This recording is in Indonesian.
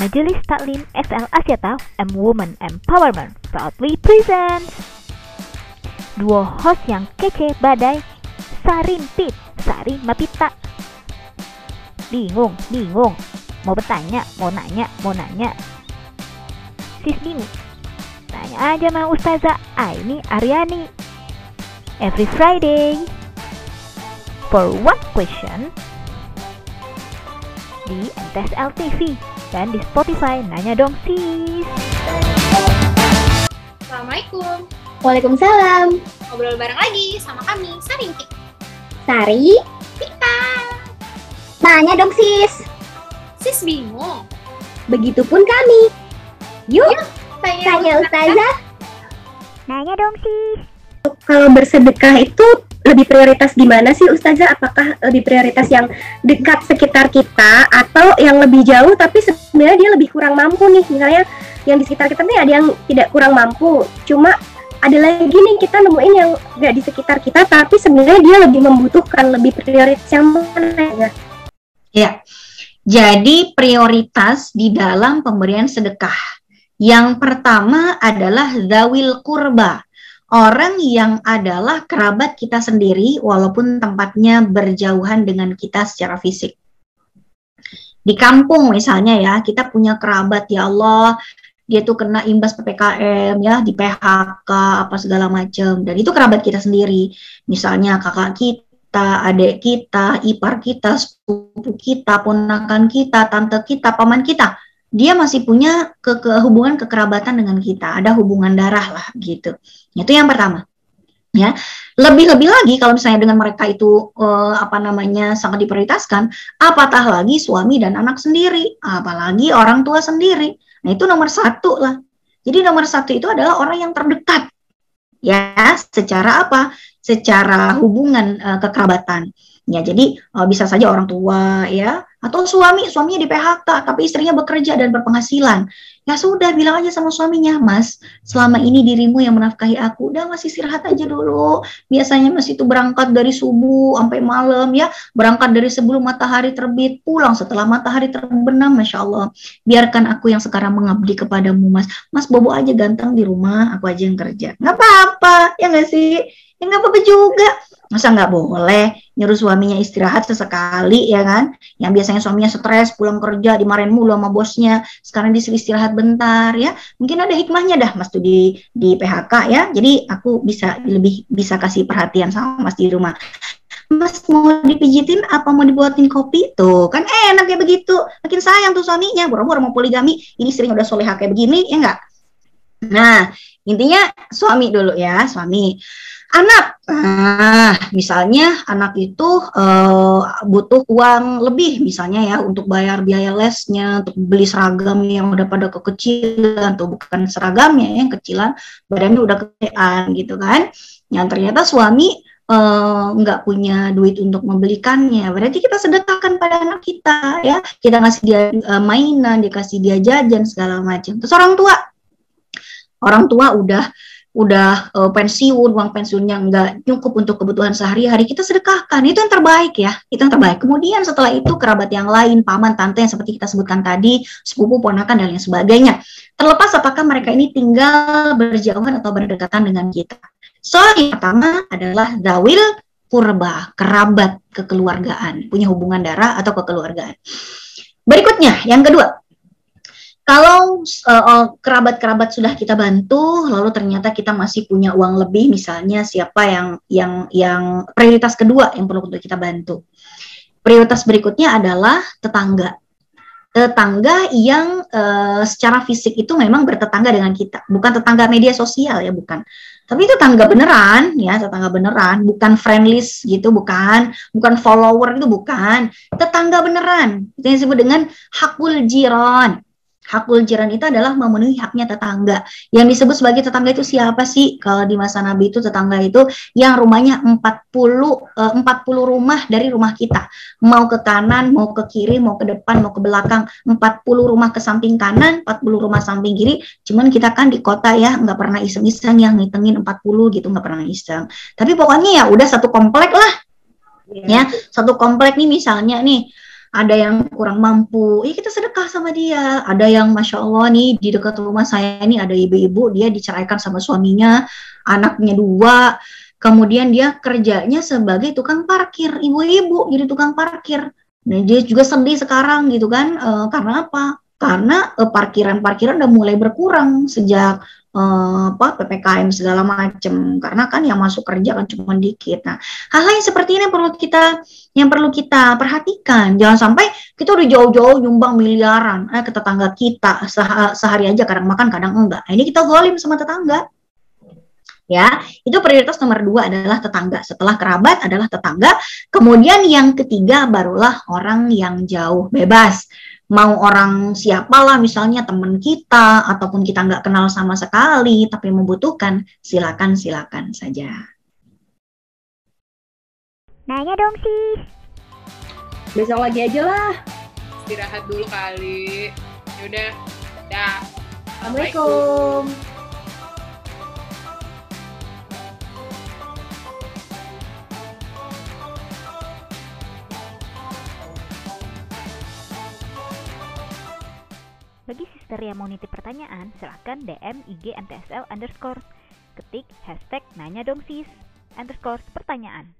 Majelis Taklim SL Asyata M Women Empowerment proudly presents Duo host yang kece badai Sarimpit, Sari Mapita. Bingung, bingung. Mau bertanya, mau nanya, mau nanya. Sis bingung Tanya aja sama Ustazah Aini Aryani. Every Friday For one question di MTSL TV dan di Spotify Nanya Dong Sis. Assalamualaikum. Waalaikumsalam. Ngobrol bareng lagi sama kami, Sarintik. Sari, Pita. tanya dong sis. Sis bingung. Begitupun kami. Yuk, Tanya, tanya Ustazah. Nanya dong Sis. Kalau bersedekah itu lebih prioritas gimana sih Ustazah? Apakah lebih prioritas yang dekat sekitar kita atau yang lebih jauh tapi sebenarnya dia lebih kurang mampu nih? Misalnya yang di sekitar kita nih ada yang tidak kurang mampu, cuma ada lagi nih kita nemuin yang nggak di sekitar kita tapi sebenarnya dia lebih membutuhkan lebih prioritas yang mana ya? Ya. Jadi prioritas di dalam pemberian sedekah. Yang pertama adalah zawil kurba. Orang yang adalah kerabat kita sendiri walaupun tempatnya berjauhan dengan kita secara fisik. Di kampung misalnya ya, kita punya kerabat ya Allah, dia tuh kena imbas PPKM ya, di PHK apa segala macam dan itu kerabat kita sendiri. Misalnya kakak kita kita, adik kita, ipar kita, sepupu kita, ponakan kita, tante kita, paman kita, dia masih punya ke, ke kekerabatan dengan kita, ada hubungan darah lah gitu. Itu yang pertama. Ya, lebih-lebih lagi kalau misalnya dengan mereka itu eh, apa namanya sangat diprioritaskan, apatah lagi suami dan anak sendiri, apalagi orang tua sendiri. Nah itu nomor satu lah. Jadi nomor satu itu adalah orang yang terdekat, ya secara apa? secara hubungan uh, kekerabatan. Ya, jadi uh, bisa saja orang tua ya atau suami, suaminya di PHK tapi istrinya bekerja dan berpenghasilan. Ya sudah bilang aja sama suaminya, "Mas, selama ini dirimu yang menafkahi aku, udah masih istirahat aja dulu. Biasanya masih itu berangkat dari subuh sampai malam ya, berangkat dari sebelum matahari terbit, pulang setelah matahari terbenam, Masya Allah. Biarkan aku yang sekarang mengabdi kepadamu, Mas. Mas bobo aja ganteng di rumah, aku aja yang kerja. Nggak apa-apa, ya nggak sih? ya nggak apa-apa juga masa nggak boleh nyuruh suaminya istirahat sesekali ya kan? Yang biasanya suaminya stres pulang kerja dimarahin mulu sama bosnya sekarang disuruh istirahat bentar ya. Mungkin ada hikmahnya dah mas tuh di di PHK ya. Jadi aku bisa lebih bisa kasih perhatian sama mas di rumah. Mas mau dipijitin apa mau dibuatin kopi? Tuh kan enak kayak begitu. Makin sayang tuh suaminya. Boro-boro mau poligami. Ini sering udah soleha kayak begini ya enggak nah intinya suami dulu ya suami. Anak nah misalnya anak itu uh, butuh uang lebih misalnya ya untuk bayar biaya lesnya untuk beli seragam yang udah pada kekecilan atau bukan seragamnya ya, yang kecilan badannya udah kekean gitu kan. Yang ternyata suami nggak uh, punya duit untuk membelikannya. Berarti kita sedekahkan pada anak kita ya. Kita ngasih dia uh, mainan dikasih dia jajan segala macam. Terus orang tua orang tua udah udah uh, pensiun, uang pensiunnya nggak cukup untuk kebutuhan sehari-hari, kita sedekahkan. Itu yang terbaik ya, itu yang terbaik. Kemudian setelah itu kerabat yang lain, paman, tante yang seperti kita sebutkan tadi, sepupu, ponakan, dan lain sebagainya. Terlepas apakah mereka ini tinggal berjauhan atau berdekatan dengan kita. So, yang pertama adalah zawil purba, kerabat kekeluargaan, punya hubungan darah atau kekeluargaan. Berikutnya, yang kedua, kalau kerabat-kerabat uh, sudah kita bantu, lalu ternyata kita masih punya uang lebih, misalnya siapa yang yang yang prioritas kedua yang perlu untuk kita bantu. Prioritas berikutnya adalah tetangga. Tetangga yang uh, secara fisik itu memang bertetangga dengan kita, bukan tetangga media sosial ya, bukan. Tapi itu tetangga beneran, ya tetangga beneran, bukan friendlist gitu, bukan, bukan follower itu bukan, tetangga beneran. Itu yang disebut dengan hakul jiran Hakul jiran itu adalah memenuhi haknya tetangga. Yang disebut sebagai tetangga itu siapa sih? Kalau di masa Nabi itu tetangga itu yang rumahnya 40 eh, 40 rumah dari rumah kita. Mau ke kanan, mau ke kiri, mau ke depan, mau ke belakang. 40 rumah ke samping kanan, 40 rumah samping kiri. Cuman kita kan di kota ya nggak pernah iseng-iseng yang ngitengin 40 gitu nggak pernah iseng. Tapi pokoknya ya udah satu komplek lah. Yeah. Ya, satu komplek nih misalnya nih ada yang kurang mampu, ya kita sedekah sama dia. Ada yang masya Allah nih di dekat rumah saya ini ada ibu-ibu dia diceraikan sama suaminya, anaknya dua, kemudian dia kerjanya sebagai tukang parkir, ibu-ibu jadi tukang parkir. Nah dia juga sedih sekarang gitu kan, e, karena apa? Karena e, parkiran-parkiran udah mulai berkurang sejak uh, apa ppkm segala macam karena kan yang masuk kerja kan cuma dikit. Nah hal-hal yang seperti ini perlu kita yang perlu kita perhatikan. Jangan sampai kita udah jauh-jauh nyumbang miliaran eh, ke tetangga kita seh sehari aja kadang makan kadang enggak. Nah, ini kita golim sama tetangga. Ya itu prioritas nomor dua adalah tetangga. Setelah kerabat adalah tetangga. Kemudian yang ketiga barulah orang yang jauh bebas mau orang siapa lah misalnya teman kita ataupun kita nggak kenal sama sekali tapi membutuhkan silakan silakan saja. Nanya dong sis. Besok lagi aja lah. Istirahat dulu kali. Yaudah dah. Assalamualaikum Bagi sister yang mau nitip pertanyaan, silahkan DM IG MTSL underscore. Ketik hashtag nanya dong sis underscore pertanyaan.